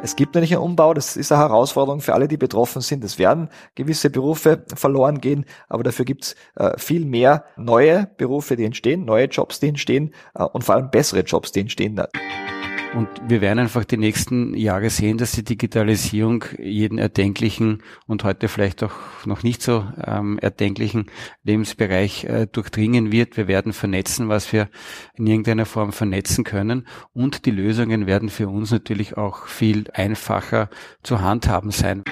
Es gibt nämlich einen Umbau, das ist eine Herausforderung für alle, die betroffen sind. Es werden gewisse Berufe verloren gehen, aber dafür gibt es äh, viel mehr neue Berufe, die entstehen, neue Jobs, die entstehen äh, und vor allem bessere Jobs, die entstehen. Und wir werden einfach die nächsten Jahre sehen, dass die Digitalisierung jeden erdenklichen und heute vielleicht auch noch nicht so ähm, erdenklichen Lebensbereich äh, durchdringen wird. Wir werden vernetzen, was wir in irgendeiner Form vernetzen können. Und die Lösungen werden für uns natürlich auch viel einfacher zu handhaben sein.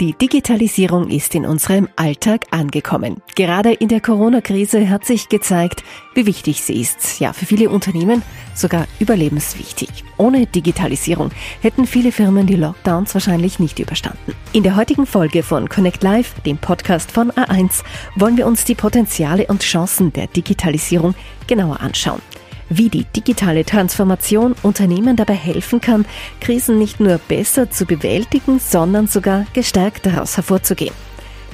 Die Digitalisierung ist in unserem Alltag angekommen. Gerade in der Corona-Krise hat sich gezeigt, wie wichtig sie ist. Ja, für viele Unternehmen sogar überlebenswichtig. Ohne Digitalisierung hätten viele Firmen die Lockdowns wahrscheinlich nicht überstanden. In der heutigen Folge von Connect Live, dem Podcast von A1, wollen wir uns die Potenziale und Chancen der Digitalisierung genauer anschauen wie die digitale Transformation Unternehmen dabei helfen kann, Krisen nicht nur besser zu bewältigen, sondern sogar gestärkt daraus hervorzugehen.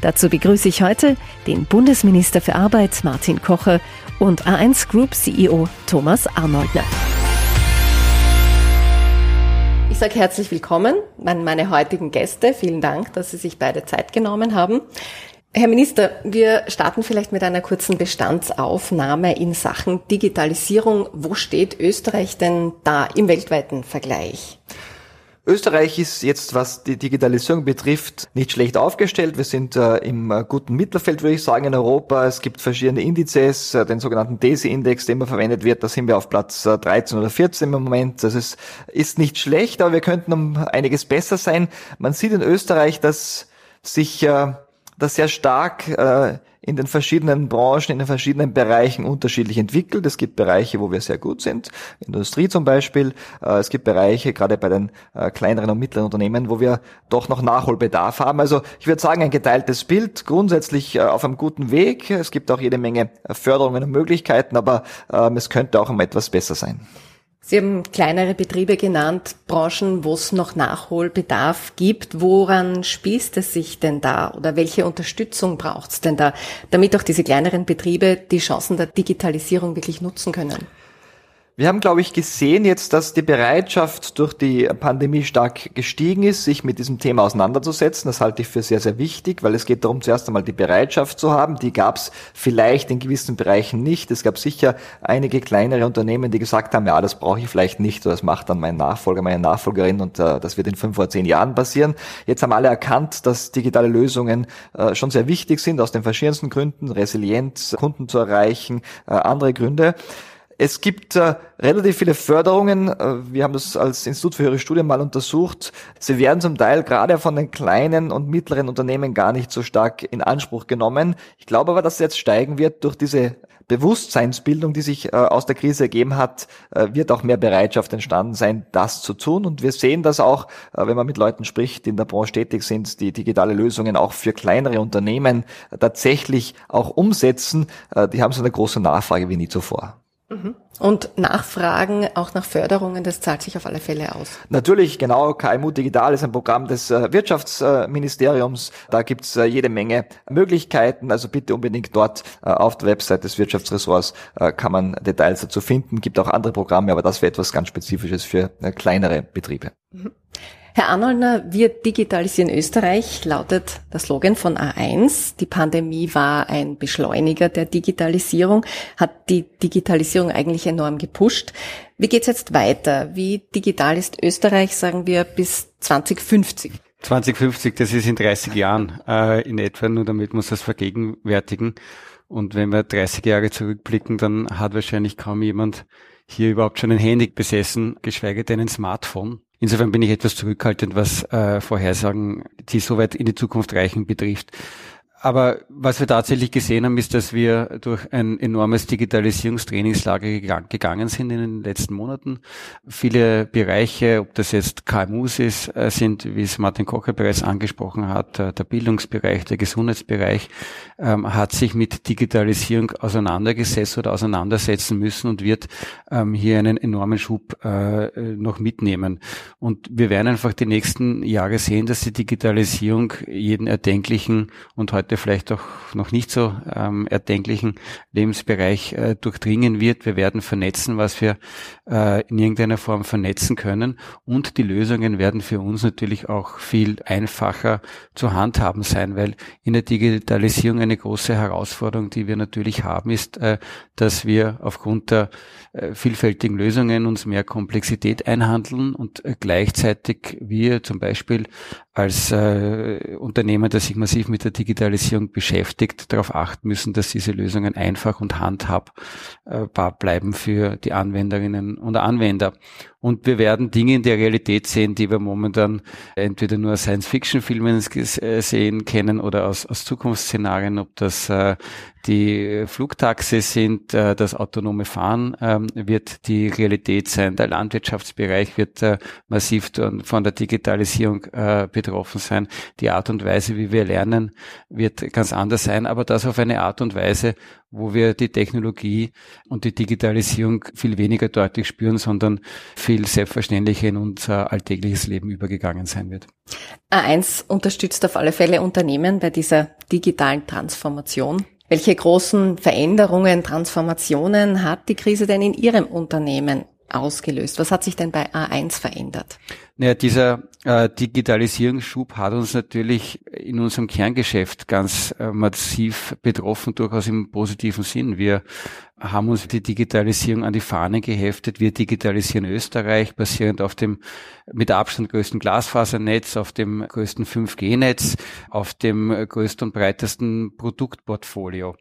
Dazu begrüße ich heute den Bundesminister für Arbeit Martin Kocher und A1 Group CEO Thomas Arnoldner. Ich sage herzlich willkommen an meine heutigen Gäste. Vielen Dank, dass Sie sich beide Zeit genommen haben. Herr Minister, wir starten vielleicht mit einer kurzen Bestandsaufnahme in Sachen Digitalisierung. Wo steht Österreich denn da im weltweiten Vergleich? Österreich ist jetzt, was die Digitalisierung betrifft, nicht schlecht aufgestellt. Wir sind äh, im äh, guten Mittelfeld, würde ich sagen, in Europa. Es gibt verschiedene Indizes, äh, den sogenannten DESI-Index, der immer verwendet wird. Da sind wir auf Platz 13 äh, oder 14 im Moment. Das ist, ist nicht schlecht, aber wir könnten um einiges besser sein. Man sieht in Österreich, dass sich äh, das sehr stark äh, in den verschiedenen Branchen, in den verschiedenen Bereichen unterschiedlich entwickelt. Es gibt Bereiche, wo wir sehr gut sind, Industrie zum Beispiel. Äh, es gibt Bereiche, gerade bei den äh, kleineren und mittleren Unternehmen, wo wir doch noch Nachholbedarf haben. Also ich würde sagen, ein geteiltes Bild, grundsätzlich äh, auf einem guten Weg. Es gibt auch jede Menge Förderungen und Möglichkeiten, aber ähm, es könnte auch immer etwas besser sein. Sie haben kleinere Betriebe genannt, Branchen, wo es noch Nachholbedarf gibt. Woran spießt es sich denn da oder welche Unterstützung braucht es denn da, damit auch diese kleineren Betriebe die Chancen der Digitalisierung wirklich nutzen können? Wir haben, glaube ich, gesehen jetzt, dass die Bereitschaft durch die Pandemie stark gestiegen ist, sich mit diesem Thema auseinanderzusetzen. Das halte ich für sehr, sehr wichtig, weil es geht darum, zuerst einmal die Bereitschaft zu haben. Die gab es vielleicht in gewissen Bereichen nicht. Es gab sicher einige kleinere Unternehmen, die gesagt haben, ja, das brauche ich vielleicht nicht oder das macht dann mein Nachfolger, meine Nachfolgerin und äh, das wird in fünf oder zehn Jahren passieren. Jetzt haben alle erkannt, dass digitale Lösungen äh, schon sehr wichtig sind, aus den verschiedensten Gründen, Resilienz, Kunden zu erreichen, äh, andere Gründe. Es gibt äh, relativ viele Förderungen. Äh, wir haben das als Institut für höhere Studien mal untersucht. Sie werden zum Teil gerade von den kleinen und mittleren Unternehmen gar nicht so stark in Anspruch genommen. Ich glaube aber, dass es jetzt steigen wird durch diese Bewusstseinsbildung, die sich äh, aus der Krise ergeben hat, äh, wird auch mehr Bereitschaft entstanden sein, das zu tun. Und wir sehen das auch, äh, wenn man mit Leuten spricht, die in der Branche tätig sind, die digitale Lösungen auch für kleinere Unternehmen tatsächlich auch umsetzen. Äh, die haben so eine große Nachfrage wie nie zuvor. Mhm. Und Nachfragen auch nach Förderungen, das zahlt sich auf alle Fälle aus. Natürlich, genau. KMU Digital ist ein Programm des äh, Wirtschaftsministeriums. Da gibt's äh, jede Menge Möglichkeiten. Also bitte unbedingt dort äh, auf der Website des Wirtschaftsressorts kann man Details dazu finden. Gibt auch andere Programme, aber das wäre etwas ganz Spezifisches für kleinere Betriebe. Mhm. Herr Arnoldner, wir digitalisieren Österreich, lautet der Slogan von A1. Die Pandemie war ein Beschleuniger der Digitalisierung, hat die Digitalisierung eigentlich enorm gepusht. Wie geht's jetzt weiter? Wie digital ist Österreich, sagen wir, bis 2050? 2050, das ist in 30 Jahren äh, in etwa, nur damit muss das vergegenwärtigen. Und wenn wir 30 Jahre zurückblicken, dann hat wahrscheinlich kaum jemand hier überhaupt schon ein Handy besessen, geschweige denn ein Smartphone. Insofern bin ich etwas zurückhaltend, was äh, Vorhersagen, die so weit in die Zukunft reichen, betrifft. Aber was wir tatsächlich gesehen haben, ist, dass wir durch ein enormes Digitalisierungstrainingslager gegangen sind in den letzten Monaten. Viele Bereiche, ob das jetzt KMUs ist, äh, sind, wie es Martin Kocher bereits angesprochen hat, äh, der Bildungsbereich, der Gesundheitsbereich, ähm, hat sich mit Digitalisierung auseinandergesetzt oder auseinandersetzen müssen und wird ähm, hier einen enormen Schub äh, noch mitnehmen. Und wir werden einfach die nächsten Jahre sehen, dass die Digitalisierung jeden erdenklichen und heute heute vielleicht auch noch nicht so ähm, erdenklichen Lebensbereich äh, durchdringen wird. Wir werden vernetzen, was wir äh, in irgendeiner Form vernetzen können. Und die Lösungen werden für uns natürlich auch viel einfacher zu handhaben sein, weil in der Digitalisierung eine große Herausforderung, die wir natürlich haben, ist, äh, dass wir aufgrund der äh, vielfältigen Lösungen uns mehr Komplexität einhandeln und äh, gleichzeitig wir zum Beispiel als äh, Unternehmen, das sich massiv mit der Digitalisierung beschäftigt, darauf achten müssen, dass diese Lösungen einfach und handhabbar bleiben für die Anwenderinnen und Anwender. Und wir werden Dinge in der Realität sehen, die wir momentan entweder nur Science-Fiction-Filmen äh, sehen kennen oder aus, aus Zukunftsszenarien, ob das äh, die Flugtaxis sind, äh, das autonome Fahren ähm, wird die Realität sein. Der Landwirtschaftsbereich wird äh, massiv von der Digitalisierung äh, betroffen sein. Die Art und Weise, wie wir lernen, wird ganz anders sein, aber das auf eine Art und Weise, wo wir die Technologie und die Digitalisierung viel weniger deutlich spüren, sondern viel selbstverständlicher in unser alltägliches Leben übergegangen sein wird. A1 unterstützt auf alle Fälle Unternehmen bei dieser digitalen Transformation. Welche großen Veränderungen, Transformationen hat die Krise denn in Ihrem Unternehmen ausgelöst? Was hat sich denn bei A1 verändert? Naja, dieser äh, Digitalisierungsschub hat uns natürlich in unserem Kerngeschäft ganz äh, massiv betroffen, durchaus im positiven Sinn. Wir haben uns die Digitalisierung an die Fahne geheftet. Wir digitalisieren Österreich basierend auf dem mit Abstand größten Glasfasernetz, auf dem größten 5G-Netz, auf dem größten und breitesten Produktportfolio.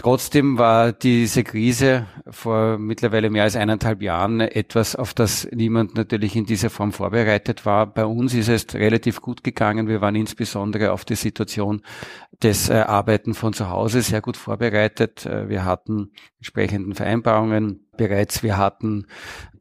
Trotzdem war diese Krise vor mittlerweile mehr als eineinhalb Jahren etwas, auf das niemand natürlich in dieser Form vorbereitet war. Bei uns ist es relativ gut gegangen. Wir waren insbesondere auf die Situation des äh, Arbeiten von zu Hause sehr gut vorbereitet. Äh, wir hatten entsprechenden Vereinbarungen bereits. Wir hatten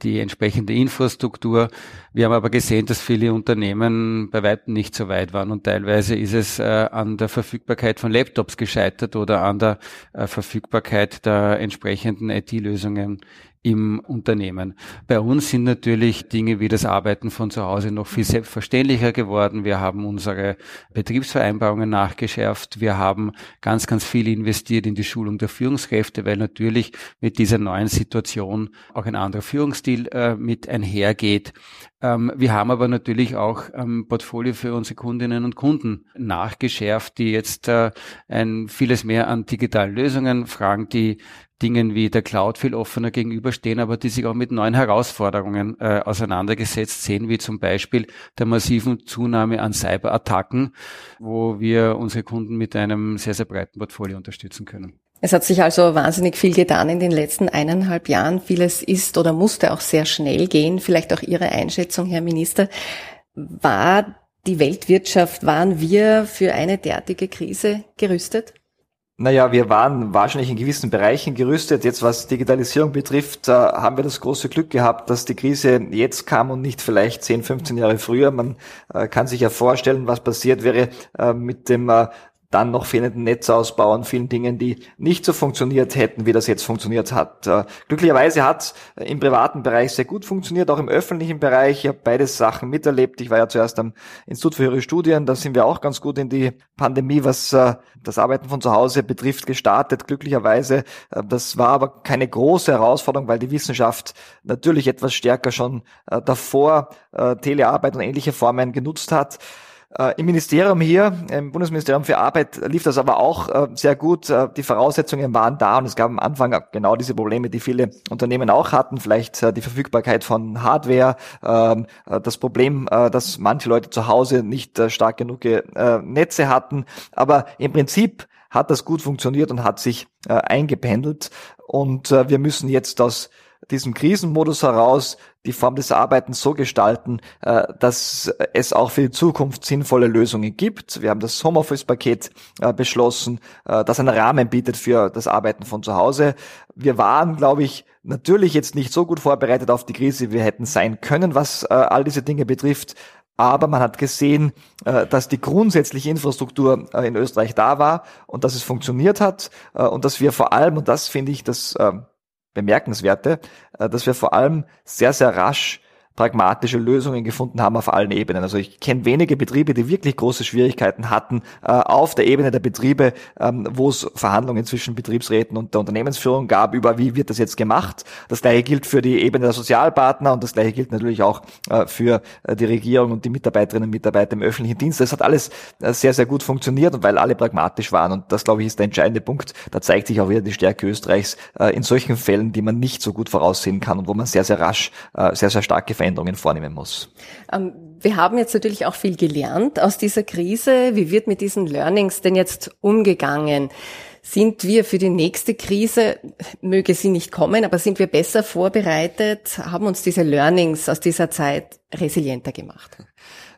die entsprechende Infrastruktur. Wir haben aber gesehen, dass viele Unternehmen bei weitem nicht so weit waren und teilweise ist es äh, an der Verfügbarkeit von Laptops gescheitert oder an der Verfügbarkeit der entsprechenden IT-Lösungen im Unternehmen. Bei uns sind natürlich Dinge wie das Arbeiten von zu Hause noch viel selbstverständlicher geworden. Wir haben unsere Betriebsvereinbarungen nachgeschärft. Wir haben ganz, ganz viel investiert in die Schulung der Führungskräfte, weil natürlich mit dieser neuen Situation auch ein anderer Führungsstil äh, mit einhergeht. Ähm, wir haben aber natürlich auch ein Portfolio für unsere Kundinnen und Kunden nachgeschärft, die jetzt äh, ein vieles mehr an digitalen Lösungen fragen, die Dingen wie der Cloud viel offener gegenüberstehen, aber die sich auch mit neuen Herausforderungen äh, auseinandergesetzt sehen, wie zum Beispiel der massiven Zunahme an Cyberattacken, wo wir unsere Kunden mit einem sehr, sehr breiten Portfolio unterstützen können. Es hat sich also wahnsinnig viel getan in den letzten eineinhalb Jahren. Vieles ist oder musste auch sehr schnell gehen. Vielleicht auch Ihre Einschätzung, Herr Minister. War die Weltwirtschaft, waren wir für eine derartige Krise gerüstet? Naja, wir waren wahrscheinlich in gewissen Bereichen gerüstet. Jetzt was Digitalisierung betrifft, haben wir das große Glück gehabt, dass die Krise jetzt kam und nicht vielleicht 10, 15 Jahre früher. Man äh, kann sich ja vorstellen, was passiert wäre äh, mit dem äh, dann noch fehlenden Netzausbau und vielen Dingen, die nicht so funktioniert hätten, wie das jetzt funktioniert hat. Äh, glücklicherweise hat im privaten Bereich sehr gut funktioniert, auch im öffentlichen Bereich. Ich habe beide Sachen miterlebt. Ich war ja zuerst am Institut für höhere Studien, da sind wir auch ganz gut in die Pandemie, was äh, das Arbeiten von zu Hause betrifft, gestartet. Glücklicherweise, äh, das war aber keine große Herausforderung, weil die Wissenschaft natürlich etwas stärker schon davor Telearbeit und ähnliche Formen genutzt hat. Äh, Im Ministerium hier, im Bundesministerium für Arbeit, lief das aber auch äh, sehr gut. Äh, die Voraussetzungen waren da und es gab am Anfang genau diese Probleme, die viele Unternehmen auch hatten. Vielleicht die Verfügbarkeit von Hardware, ähm, das Problem, dass manche Leute zu Hause nicht stark genug Netze hatten. Aber im Prinzip hat das gut funktioniert und hat sich eingependelt. Und wir müssen jetzt aus diesem Krisenmodus heraus die Form des Arbeitens so gestalten, äh, dass es auch für die Zukunft sinnvolle Lösungen gibt. Wir haben das Homeoffice-Paket äh, beschlossen, äh, das einen Rahmen bietet für das Arbeiten von zu Hause. Wir waren, glaube ich, natürlich jetzt nicht so gut vorbereitet auf die Krise, wie wir hätten sein können, was all diese Dinge betrifft. Aber man hat gesehen, dass die grundsätzliche Infrastruktur in Österreich da war und dass es funktioniert hat und dass wir vor allem, und das finde ich das bemerkenswerte, äh, dass wir vor allem sehr, sehr rasch pragmatische Lösungen gefunden haben auf allen Ebenen. Also ich kenne wenige Betriebe, die wirklich große Schwierigkeiten hatten äh, auf der Ebene der Betriebe, ähm, wo es Verhandlungen zwischen Betriebsräten und der Unternehmensführung gab, über wie wird das jetzt gemacht. Das gleiche gilt für die Ebene der Sozialpartner und das gleiche gilt natürlich auch äh, für äh, die Regierung und die Mitarbeiterinnen und Mitarbeiter im öffentlichen Dienst. Das hat alles äh, sehr, sehr gut funktioniert und weil alle pragmatisch waren. Und das, glaube ich, ist der entscheidende Punkt. Da zeigt sich auch wieder die Stärke Österreichs äh, in solchen Fällen, die man nicht so gut voraussehen kann und wo man sehr, sehr rasch, äh, sehr, sehr starke Veränderungen vornehmen muss. Ähm, wir haben jetzt natürlich auch viel gelernt aus dieser Krise. Wie wird mit diesen Learnings denn jetzt umgegangen? Sind wir für die nächste Krise, möge sie nicht kommen, aber sind wir besser vorbereitet, haben uns diese Learnings aus dieser Zeit resilienter gemacht?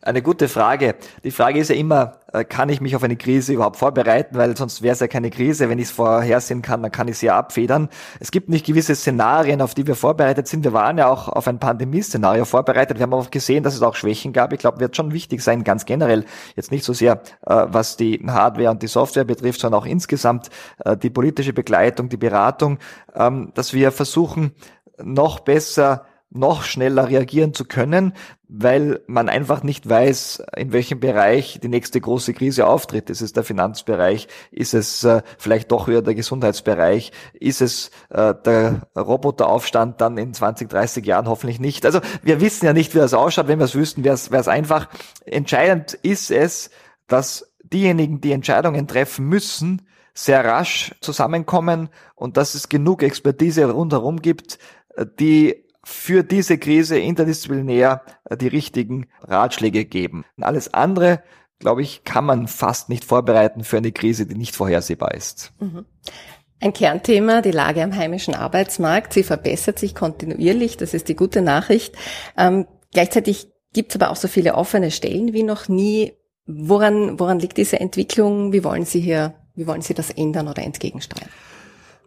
Eine gute Frage. Die Frage ist ja immer, äh, kann ich mich auf eine Krise überhaupt vorbereiten, weil sonst wäre es ja keine Krise. Wenn ich es vorhersehen kann, dann kann ich sie ja abfedern. Es gibt nicht gewisse Szenarien, auf die wir vorbereitet sind. Wir waren ja auch auf ein Pandemieszenario vorbereitet. Wir haben auch gesehen, dass es auch Schwächen gab. Ich glaube, wird schon wichtig sein, ganz generell, jetzt nicht so sehr, äh, was die Hardware und die Software betrifft, sondern auch insgesamt äh, die politische Begleitung, die Beratung, ähm, dass wir versuchen, noch besser noch schneller reagieren zu können, weil man einfach nicht weiß, in welchem Bereich die nächste große Krise auftritt. Ist es der Finanzbereich? Ist es äh, vielleicht doch wieder der Gesundheitsbereich? Ist es äh, der Roboteraufstand dann in 20, 30 Jahren? Hoffentlich nicht. Also wir wissen ja nicht, wie das ausschaut. Wenn wir es wüssten, wäre es einfach. Entscheidend ist es, dass diejenigen, die Entscheidungen treffen müssen, sehr rasch zusammenkommen und dass es genug Expertise rundherum gibt, äh, die für diese Krise interdisziplinär äh, die richtigen Ratschläge geben. Alles andere, glaube ich, kann man fast nicht vorbereiten für eine Krise, die nicht vorhersehbar ist. Mhm. Ein Kernthema, die Lage am heimischen Arbeitsmarkt. Sie verbessert sich kontinuierlich, das ist die gute Nachricht. Ähm, gleichzeitig gibt es aber auch so viele offene Stellen wie noch nie. Woran, woran liegt diese Entwicklung? Wie wollen Sie hier, wie wollen Sie das ändern oder entgegensteuern?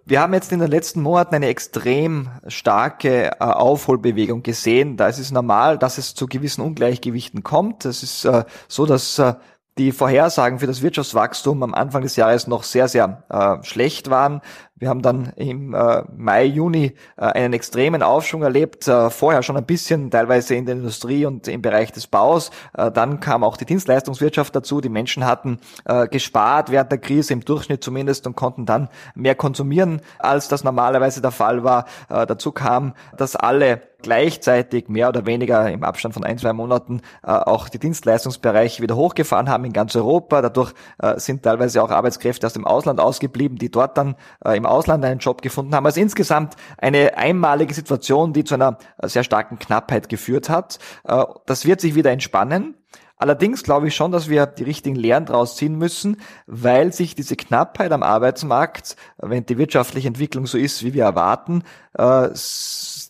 Wir haben jetzt in den letzten Monaten eine extrem starke äh, Aufholbewegung gesehen. Da ist es normal, dass es zu gewissen Ungleichgewichten kommt. Es ist äh, so, dass äh, die Vorhersagen für das Wirtschaftswachstum am Anfang des Jahres noch sehr, sehr schlecht waren. Wir haben dann im äh, Mai, Juni äh, einen extremen Aufschwung erlebt, äh, vorher schon ein bisschen teilweise in der Industrie und im Bereich des Baus. Äh, dann kam auch die Dienstleistungswirtschaft dazu. Die Menschen hatten äh, gespart während der Krise, im Durchschnitt zumindest, und konnten dann mehr konsumieren, als das normalerweise der Fall war. Äh, dazu kam, dass alle gleichzeitig mehr oder weniger im Abstand von ein, zwei Monaten äh, auch die Dienstleistungsbereiche wieder hochgefahren haben in ganz Europa. Dadurch äh, sind teilweise auch Arbeitskräfte aus dem Ausland ausgeblieben, die dort dann äh, im Ausland einen Job gefunden haben. Also insgesamt eine einmalige Situation, die zu einer sehr starken Knappheit geführt hat. Äh, das wird sich wieder entspannen. Allerdings glaube ich schon, dass wir die richtigen Lehren daraus ziehen müssen, weil sich diese Knappheit am Arbeitsmarkt, wenn die wirtschaftliche Entwicklung so ist, wie wir erwarten, äh,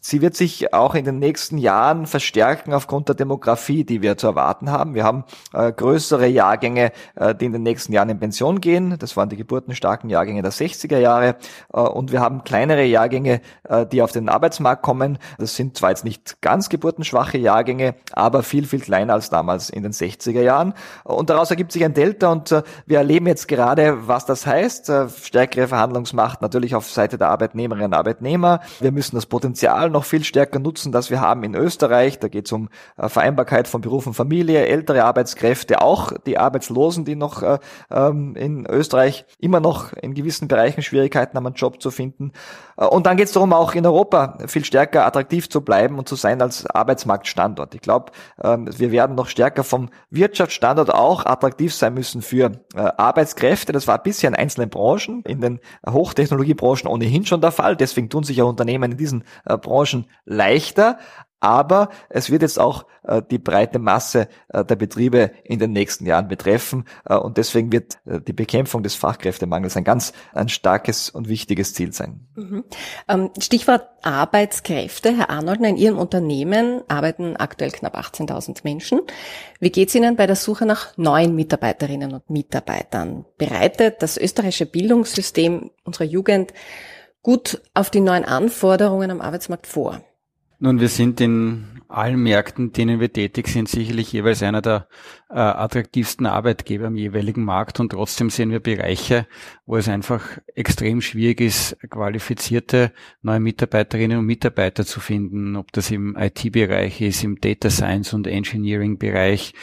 Sie wird sich auch in den nächsten Jahren verstärken aufgrund der Demografie, die wir zu erwarten haben. Wir haben äh, größere Jahrgänge, äh, die in den nächsten Jahren in Pension gehen. Das waren die geburtenstarken Jahrgänge der 60er Jahre. Äh, und wir haben kleinere Jahrgänge, äh, die auf den Arbeitsmarkt kommen. Das sind zwar jetzt nicht ganz geburtenschwache Jahrgänge, aber viel, viel kleiner als damals in den 60er Jahren. Und daraus ergibt sich ein Delta und äh, wir erleben jetzt gerade, was das heißt. Äh, stärkere Verhandlungsmacht natürlich auf Seite der Arbeitnehmerinnen und Arbeitnehmer. Wir müssen das Potenzial noch viel stärker nutzen, das wir haben in Österreich. Da geht es um äh, Vereinbarkeit von Beruf und Familie, ältere Arbeitskräfte, auch die Arbeitslosen, die noch äh, ähm, in Österreich immer noch in gewissen Bereichen Schwierigkeiten haben, einen Job zu finden. Äh, und dann geht es darum, auch in Europa viel stärker attraktiv zu bleiben und zu sein als Arbeitsmarktstandort. Ich glaube, ähm, wir werden noch stärker vom Wirtschaftsstandort auch attraktiv sein müssen für Arbeitskräfte. Das war bisher in einzelnen Branchen, in den Hochtechnologiebranchen ohnehin schon der Fall. Deswegen tun sich ja Unternehmen in diesen Branchen Branchen leichter, aber es wird jetzt auch äh, die breite Masse äh, der Betriebe in den nächsten Jahren betreffen äh, und deswegen wird äh, die Bekämpfung des Fachkräftemangels ein ganz ein starkes und wichtiges Ziel sein. Mhm. Ähm, Stichwort Arbeitskräfte. Herr Arnold, in Ihrem Unternehmen arbeiten aktuell knapp 18.000 Menschen. Wie geht es Ihnen bei der Suche nach neuen Mitarbeiterinnen und Mitarbeitern? Bereitet das österreichische Bildungssystem unserer Jugend gut auf die neuen Anforderungen am Arbeitsmarkt vor? Nun, wir sind in allen Märkten, denen wir tätig sind, sicherlich jeweils einer der äh, attraktivsten Arbeitgeber im jeweiligen Markt und trotzdem sehen wir Bereiche, wo es einfach extrem schwierig ist, qualifizierte neue Mitarbeiterinnen und Mitarbeiter zu finden, ob das im IT-Bereich ist, im Data Science und Engineering-Bereich,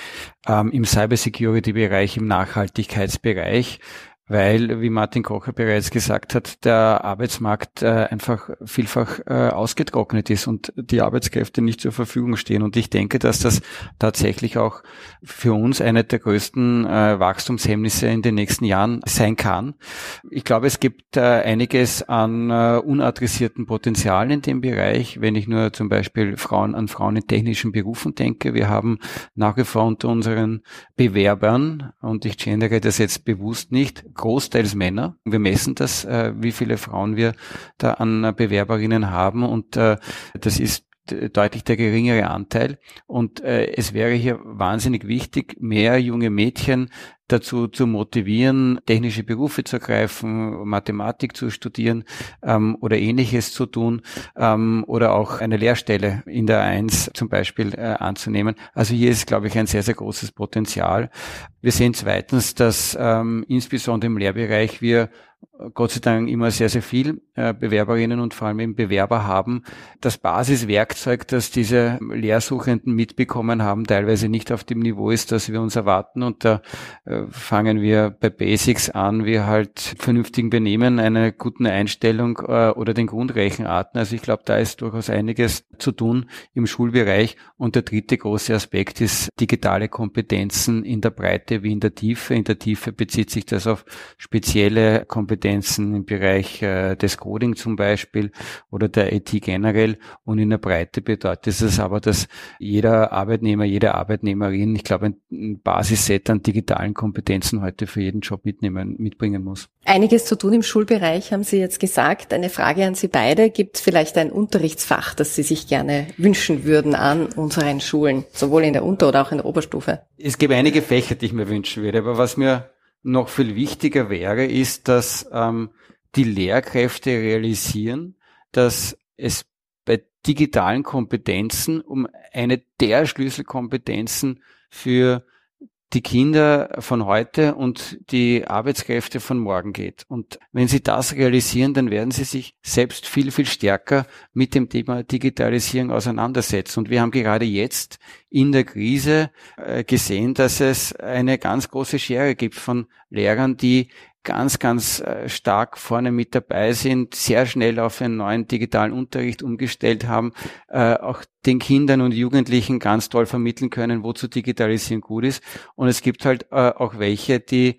ähm, im Cybersecurity-Bereich, im Nachhaltigkeitsbereich weil, wie Martin Kocher bereits gesagt hat, der Arbeitsmarkt äh, einfach vielfach äh, ausgetrocknet ist und die Arbeitskräfte nicht zur Verfügung stehen. Und ich denke, dass das tatsächlich auch für uns eine der größten äh, Wachstumshemmnisse in den nächsten Jahren sein kann. Ich glaube, es gibt einiges an unadressierten Potenzialen in dem Bereich, wenn ich nur zum Beispiel Frauen an Frauen in technischen Berufen denke. Wir haben nach wie vor unter unseren Bewerbern, und ich gendere das jetzt bewusst nicht, großteils Männer. Wir messen das, äh, wie viele Frauen wir da an äh, Bewerberinnen haben und äh, das ist deutlich der geringere Anteil. Und äh, es wäre hier wahnsinnig wichtig, mehr junge Mädchen dazu zu motivieren, technische Berufe zu ergreifen, Mathematik zu studieren ähm, oder ähnliches zu tun ähm, oder auch eine Lehrstelle in der Eins zum Beispiel äh, anzunehmen. Also hier ist, glaube ich, ein sehr, sehr großes Potenzial. Wir sehen zweitens, dass ähm, insbesondere im Lehrbereich wir Gott sei Dank immer sehr, sehr viel äh, Bewerberinnen und vor allem eben Bewerber haben. Das Basiswerkzeug, das diese Lehrsuchenden mitbekommen haben, teilweise nicht auf dem Niveau ist, das wir uns erwarten. Und da äh, fangen wir bei Basics an, wie halt vernünftigen Benehmen, einer guten Einstellung äh, oder den Grundrechenarten. Also ich glaube, da ist durchaus einiges zu tun im Schulbereich. Und der dritte große Aspekt ist digitale Kompetenzen in der Breite wie in der Tiefe. In der Tiefe bezieht sich das auf spezielle Kompetenzen Kompetenzen im Bereich äh, des Coding zum Beispiel oder der IT generell. Und in der Breite bedeutet es aber, dass jeder Arbeitnehmer, jede Arbeitnehmerin, ich glaube, ein Basisset an digitalen Kompetenzen heute für jeden Job mitnehmen, mitbringen muss. Einiges zu tun im Schulbereich, haben Sie jetzt gesagt. Eine Frage an Sie beide. Gibt es vielleicht ein Unterrichtsfach, das Sie sich gerne wünschen würden an unseren Schulen, sowohl in der Unter- oder auch in der Oberstufe? Es gibt einige Fächer, die ich mir wünschen würde, aber was mir noch viel wichtiger wäre, ist, dass ähm, die Lehrkräfte realisieren, dass es bei digitalen Kompetenzen um eine der Schlüsselkompetenzen für die Kinder von heute und die Arbeitskräfte von morgen geht. Und wenn Sie das realisieren, dann werden Sie sich selbst viel, viel stärker mit dem Thema Digitalisierung auseinandersetzen. Und wir haben gerade jetzt in der Krise äh, gesehen, dass es eine ganz große Schere gibt von Lehrern, die ganz, ganz äh, stark vorne mit dabei sind, sehr schnell auf einen neuen digitalen Unterricht umgestellt haben, äh, auch den Kindern und Jugendlichen ganz toll vermitteln können, wozu Digitalisierung gut ist. Und es gibt halt äh, auch welche, die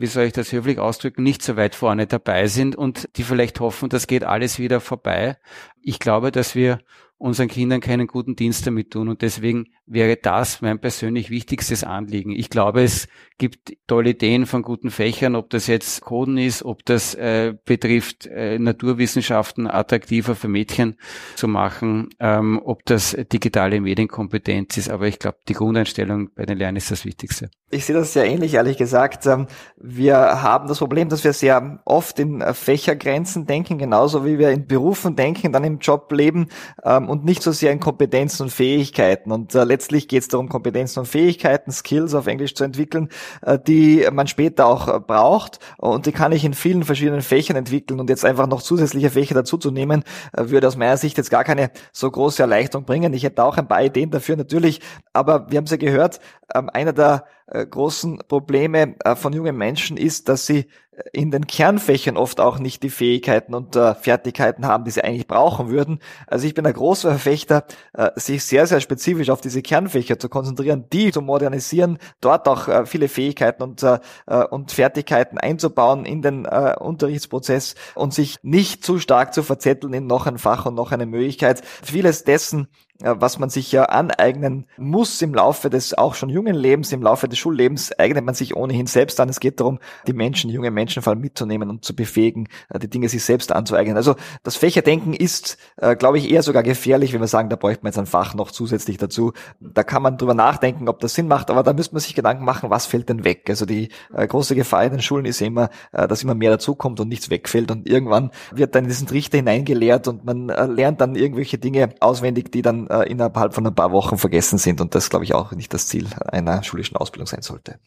wie soll ich das höflich ausdrücken, nicht so weit vorne dabei sind und die vielleicht hoffen, das geht alles wieder vorbei. Ich glaube, dass wir unseren Kindern keinen guten Dienst damit tun. Und deswegen wäre das mein persönlich wichtigstes Anliegen. Ich glaube, es gibt tolle Ideen von guten Fächern, ob das jetzt Coden ist, ob das äh, betrifft, äh, Naturwissenschaften attraktiver für Mädchen zu machen, ähm, ob das digitale Medienkompetenz ist. Aber ich glaube, die Grundeinstellung bei den Lernen ist das Wichtigste. Ich sehe das sehr ähnlich, ehrlich gesagt. Ähm, wir haben das Problem, dass wir sehr oft in äh, Fächergrenzen denken, genauso wie wir in Berufen denken, dann im Job leben ähm, und nicht so sehr in Kompetenzen und Fähigkeiten. Und äh, letztlich geht es darum, Kompetenzen und Fähigkeiten, Skills auf Englisch zu entwickeln, äh, die man später auch braucht. Und die kann ich in vielen verschiedenen Fächern entwickeln. Und jetzt einfach noch zusätzliche Fächer dazuzunehmen, würde aus meiner Sicht jetzt gar keine so große Erleichterung bringen. Ich hätte auch ein paar Ideen dafür natürlich. Aber wir haben es ja gehört, ähm, einer der großen Probleme äh, von jungen Menschen ist, dass sie äh, in den Kernfächern oft auch nicht die Fähigkeiten und Fertigkeiten haben, die sie eigentlich brauchen würden. Also ich bin ein großer Verfechter, sich sehr, sehr spezifisch auf diese Kernfächer zu konzentrieren, die zu modernisieren, dort auch viele Fähigkeiten und, und Fertigkeiten einzubauen in den Unterrichtsprozess und sich nicht zu stark zu verzetteln in noch ein Fach und noch eine Möglichkeit. Vieles dessen, äh, was man sich ja aneignen muss im Laufe des auch schon jungen Lebens, im Laufe des Schullebens, eignet man sich ohnehin selbst an. Es geht darum, die Menschen, junge Menschen vor allem mitzunehmen und zu befähigen, äh, die Dinge sich selbst anzueignen. Also das Fächerdenken ist, äh, glaube ich, eher sogar gefährlich, wenn wir sagen, da bräuchte man jetzt ein Fach noch zusätzlich dazu. Da kann man drüber nachdenken, ob das Sinn macht, aber da müsste man sich Gedanken machen, was fällt denn weg? Also die große Gefahr in den Schulen ist immer, dass immer mehr dazukommt und nichts wegfällt und irgendwann wird dann in diesen Trichter hineingelehrt und man lernt dann irgendwelche Dinge auswendig, die dann äh, innerhalb von ein paar Wochen vergessen sind. Und das, glaube ich, auch nicht das Ziel einer schulischen Ausbildung sein sollte.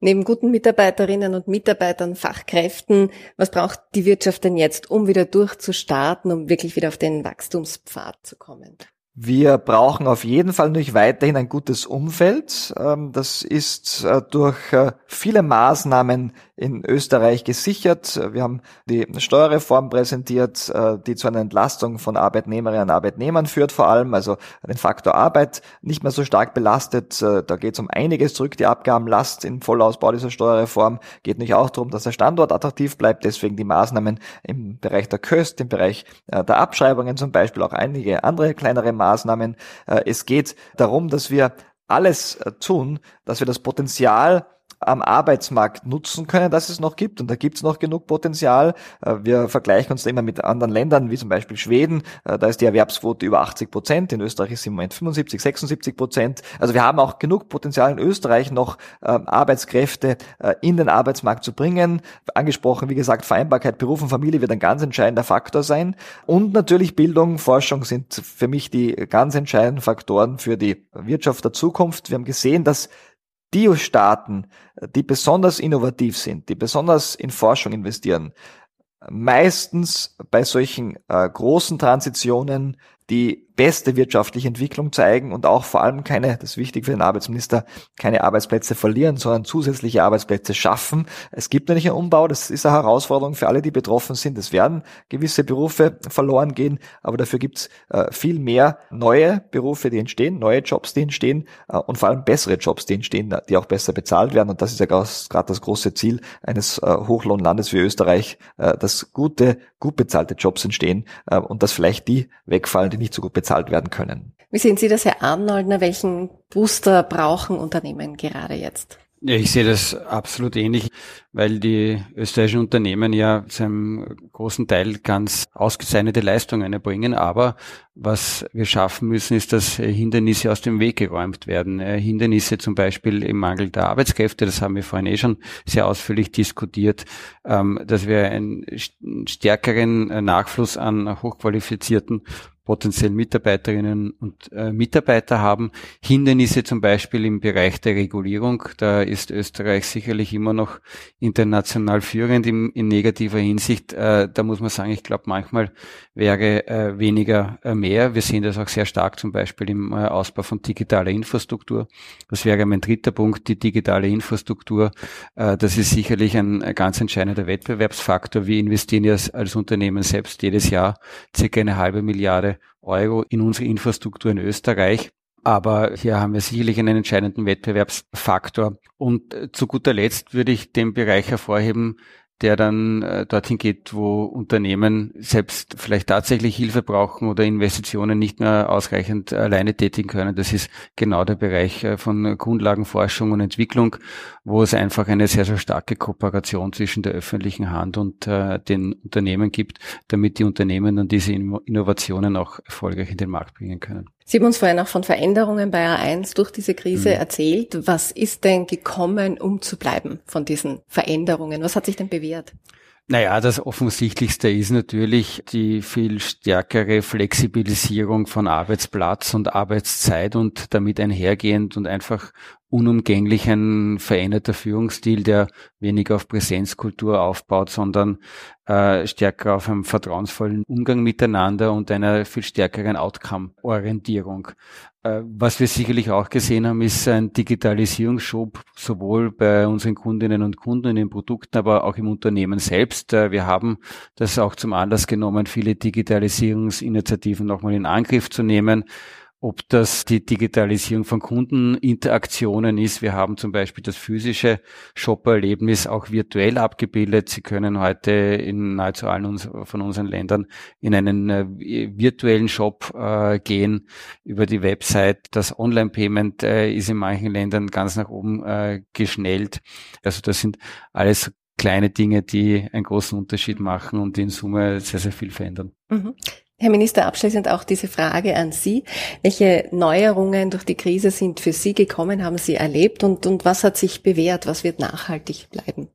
Neben guten Mitarbeiterinnen und Mitarbeitern, Fachkräften, was braucht die Wirtschaft denn jetzt, um wieder durchzustarten, um wirklich wieder auf den Wachstumspfad zu kommen? Wir brauchen auf jeden Fall natürlich weiterhin ein gutes Umfeld. Ähm, das ist äh, durch äh, viele Maßnahmen in Österreich gesichert. Wir haben die Steuerreform präsentiert, äh, die zu einer Entlastung von Arbeitnehmerinnen und Arbeitnehmern führt vor allem, also den Faktor Arbeit nicht mehr so stark belastet. Da geht es um einiges zurück, die Abgabenlast im Vollausbau dieser Steuerreform. Geht nicht auch darum, dass der Standort attraktiv bleibt, deswegen die Maßnahmen im Bereich der Köst, im Bereich der Abschreibungen zum Beispiel, auch einige andere kleinere Maßnahmen Maßnahmen. Äh, es geht darum, dass wir alles äh, tun, dass wir das Potenzial am Arbeitsmarkt nutzen können, dass es noch gibt. Und da gibt es noch genug Potenzial. Äh, wir vergleichen uns da immer mit anderen Ländern, wie zum Beispiel Schweden. Äh, da ist die Erwerbsquote über 80 Prozent. In Österreich ist sie im Moment 75, 76 Prozent. Also wir haben auch genug Potenzial in Österreich noch ähm, Arbeitskräfte äh, in den Arbeitsmarkt zu bringen. Angesprochen, wie gesagt, Vereinbarkeit Beruf und Familie wird ein ganz entscheidender Faktor sein. Und natürlich Bildung, Forschung sind für mich die ganz entscheidenden Faktoren für die Wirtschaft der Zukunft. Wir haben gesehen, dass Biostaaten, die besonders innovativ sind, die besonders in Forschung investieren, meistens bei solchen äh, großen Transitionen die beste wirtschaftliche Entwicklung zeigen und auch vor allem keine, das ist wichtig für den Arbeitsminister, keine Arbeitsplätze verlieren, sondern zusätzliche Arbeitsplätze schaffen. Es gibt nämlich einen Umbau, das ist eine Herausforderung für alle, die betroffen sind. Es werden gewisse Berufe verloren gehen, aber dafür gibt es äh, viel mehr neue Berufe, die entstehen, neue Jobs, die entstehen äh, und vor allem bessere Jobs, die entstehen, die auch besser bezahlt werden. Und das ist ja gerade das große Ziel eines äh, Hochlohnlandes wie Österreich, äh, dass gute, gut bezahlte Jobs entstehen äh, und dass vielleicht die wegfallen, die nicht so gut bezahlt werden können. Wie sehen Sie das, Herr Arnoldner? Welchen Booster brauchen Unternehmen gerade jetzt? Ja, ich sehe das absolut ähnlich, weil die österreichischen Unternehmen ja zu einem großen Teil ganz ausgezeichnete Leistungen erbringen. Aber was wir schaffen müssen, ist, dass Hindernisse aus dem Weg geräumt werden. Hindernisse zum Beispiel im Mangel der Arbeitskräfte, das haben wir vorhin eh schon sehr ausführlich diskutiert, ähm, dass wir einen stärkeren Nachfluss an hochqualifizierten potenziellen Mitarbeiterinnen und äh, Mitarbeiter haben. Hindernisse zum Beispiel im Bereich der Regulierung. Da ist Österreich sicherlich immer noch international führend im, in negativer Hinsicht. Äh, da muss man sagen, ich glaube, manchmal wäre äh, weniger äh, mehr. Wir sehen das auch sehr stark zum Beispiel im äh, Ausbau von digitaler Infrastruktur. Das wäre mein dritter Punkt, die digitale Infrastruktur. Äh, das ist sicherlich ein, ein ganz entscheidender Wettbewerbsfaktor. Wir investieren ja als, als Unternehmen selbst jedes Jahr circa eine halbe Milliarde Euro in unsere Infrastruktur in Österreich. Aber hier haben wir sicherlich einen entscheidenden Wettbewerbsfaktor. Und äh, zu guter Letzt würde ich den Bereich hervorheben, der dann äh, dorthin geht, wo Unternehmen selbst vielleicht tatsächlich Hilfe brauchen oder Investitionen nicht mehr ausreichend alleine tätigen können. Das ist genau der Bereich äh, von Grundlagenforschung und Entwicklung, wo es einfach eine sehr, sehr starke Kooperation zwischen der öffentlichen Hand und äh, den Unternehmen gibt, damit die Unternehmen dann diese Innovationen auch erfolgreich in den Markt bringen können. Sie haben uns vorhin auch von Veränderungen bei A1 durch diese Krise mhm. erzählt. Was ist denn gekommen, um zu bleiben von diesen Veränderungen? Was hat sich denn bewährt? Naja, das Offensichtlichste ist natürlich die viel stärkere Flexibilisierung von Arbeitsplatz und Arbeitszeit und damit einhergehend und einfach unumgänglich ein veränderter Führungsstil, der weniger auf Präsenzkultur aufbaut, sondern äh, stärker auf einem vertrauensvollen Umgang miteinander und einer viel stärkeren Outcome-Orientierung. Äh, was wir sicherlich auch gesehen haben, ist ein Digitalisierungsschub, sowohl bei unseren Kundinnen und Kunden in den Produkten, aber auch im Unternehmen selbst. Äh, wir haben das auch zum Anlass genommen, viele Digitalisierungsinitiativen nochmal in Angriff zu nehmen ob das die Digitalisierung von Kundeninteraktionen ist. Wir haben zum Beispiel das physische Shopperlebnis auch virtuell abgebildet. Sie können heute in nahezu allen von unseren Ländern in einen äh, virtuellen Shop äh, gehen über die Website. Das Online-Payment äh, ist in manchen Ländern ganz nach oben äh, geschnellt. Also das sind alles kleine Dinge, die einen großen Unterschied machen und in Summe sehr, sehr viel verändern. Mhm. Herr Minister, abschließend auch diese Frage an Sie. Welche Neuerungen durch die Krise sind für Sie gekommen, haben Sie erlebt und, und was hat sich bewährt? Was wird nachhaltig bleiben?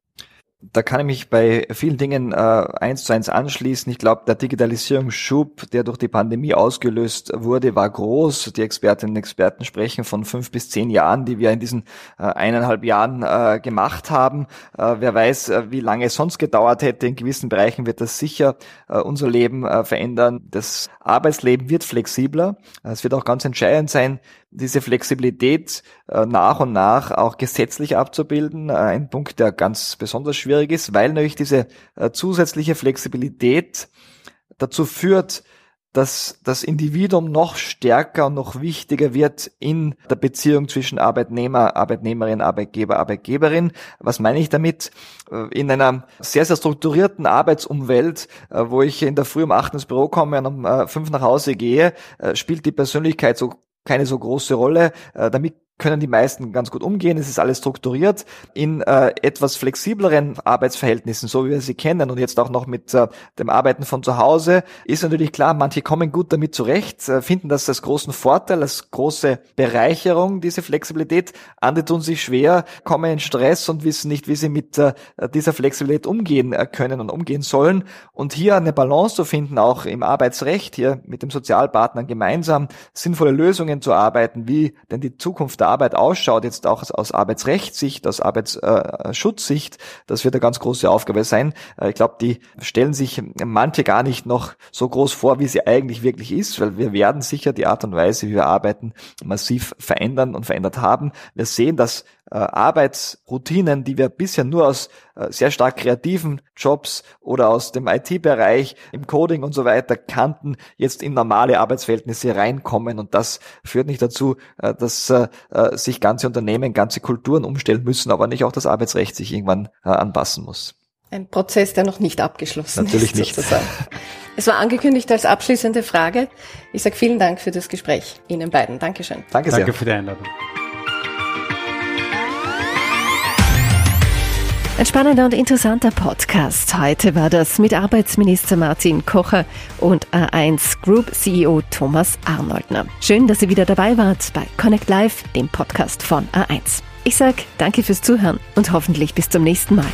Da kann ich mich bei vielen Dingen äh, eins zu eins anschließen. Ich glaube, der Digitalisierungsschub, der durch die Pandemie ausgelöst wurde, war groß. Die Expertinnen und Experten sprechen von fünf bis zehn Jahren, die wir in diesen äh, eineinhalb Jahren äh, gemacht haben. Äh, wer weiß, äh, wie lange es sonst gedauert hätte. In gewissen Bereichen wird das sicher äh, unser Leben äh, verändern. Das Arbeitsleben wird flexibler. Es wird auch ganz entscheidend sein, diese Flexibilität äh, nach und nach auch gesetzlich abzubilden. Äh, ein Punkt, der ganz besonders schwierig ist, weil natürlich diese äh, zusätzliche Flexibilität dazu führt, dass das Individuum noch stärker und noch wichtiger wird in der Beziehung zwischen Arbeitnehmer, Arbeitnehmerin, Arbeitgeber, Arbeitgeberin. Was meine ich damit? In einer sehr, sehr strukturierten Arbeitsumwelt, wo ich in der Früh um acht ins Büro komme und um fünf nach Hause gehe, spielt die Persönlichkeit so keine so große Rolle. Äh, damit können die meisten ganz gut umgehen. Es ist alles strukturiert in äh, etwas flexibleren Arbeitsverhältnissen, so wie wir sie kennen und jetzt auch noch mit äh, dem Arbeiten von zu Hause, ist natürlich klar, manche kommen gut damit zurecht, äh, finden das als großen Vorteil, als große Bereicherung, diese Flexibilität. Andere tun sich schwer, kommen in Stress und wissen nicht, wie sie mit äh, dieser Flexibilität umgehen äh, können und umgehen sollen. Und hier eine Balance zu finden, auch im Arbeitsrecht, hier mit dem Sozialpartnern gemeinsam sinnvolle Lösungen zu arbeiten, wie denn die Zukunft der Arbeit ausschaut, jetzt auch aus Arbeitsrechtssicht, aus Arbeitsschutzsicht, das wird eine ganz große Aufgabe sein. Äh, ich glaube, die stellen sich manche gar nicht noch so groß vor, wie sie eigentlich wirklich ist, weil wir werden sicher die Art und Weise, wie wir arbeiten, massiv verändern und verändert haben. Wir sehen, dass Arbeitsroutinen, die wir bisher nur aus äh, sehr stark kreativen Jobs oder aus dem IT-Bereich, im Coding und so weiter kannten, jetzt in normale Arbeitsverhältnisse reinkommen. Und das führt nicht dazu, äh, dass äh, äh, sich ganze Unternehmen, ganze Kulturen umstellen müssen, aber nicht auch das Arbeitsrecht sich irgendwann äh, anpassen muss. Ein Prozess, der noch nicht abgeschlossen Natürlich ist. Natürlich nicht. Es war angekündigt als abschließende Frage. Ich sage vielen Dank für das Gespräch Ihnen beiden. Dankeschön. Danke sehr. Danke für die Einladung. Ein spannender und interessanter Podcast. Heute war das mit Arbeitsminister Martin Kocher und A1 Group CEO Thomas Arnoldner. Schön, dass ihr wieder dabei wart bei Connect Live, dem Podcast von A1. Ich sage danke fürs Zuhören und hoffentlich bis zum nächsten Mal.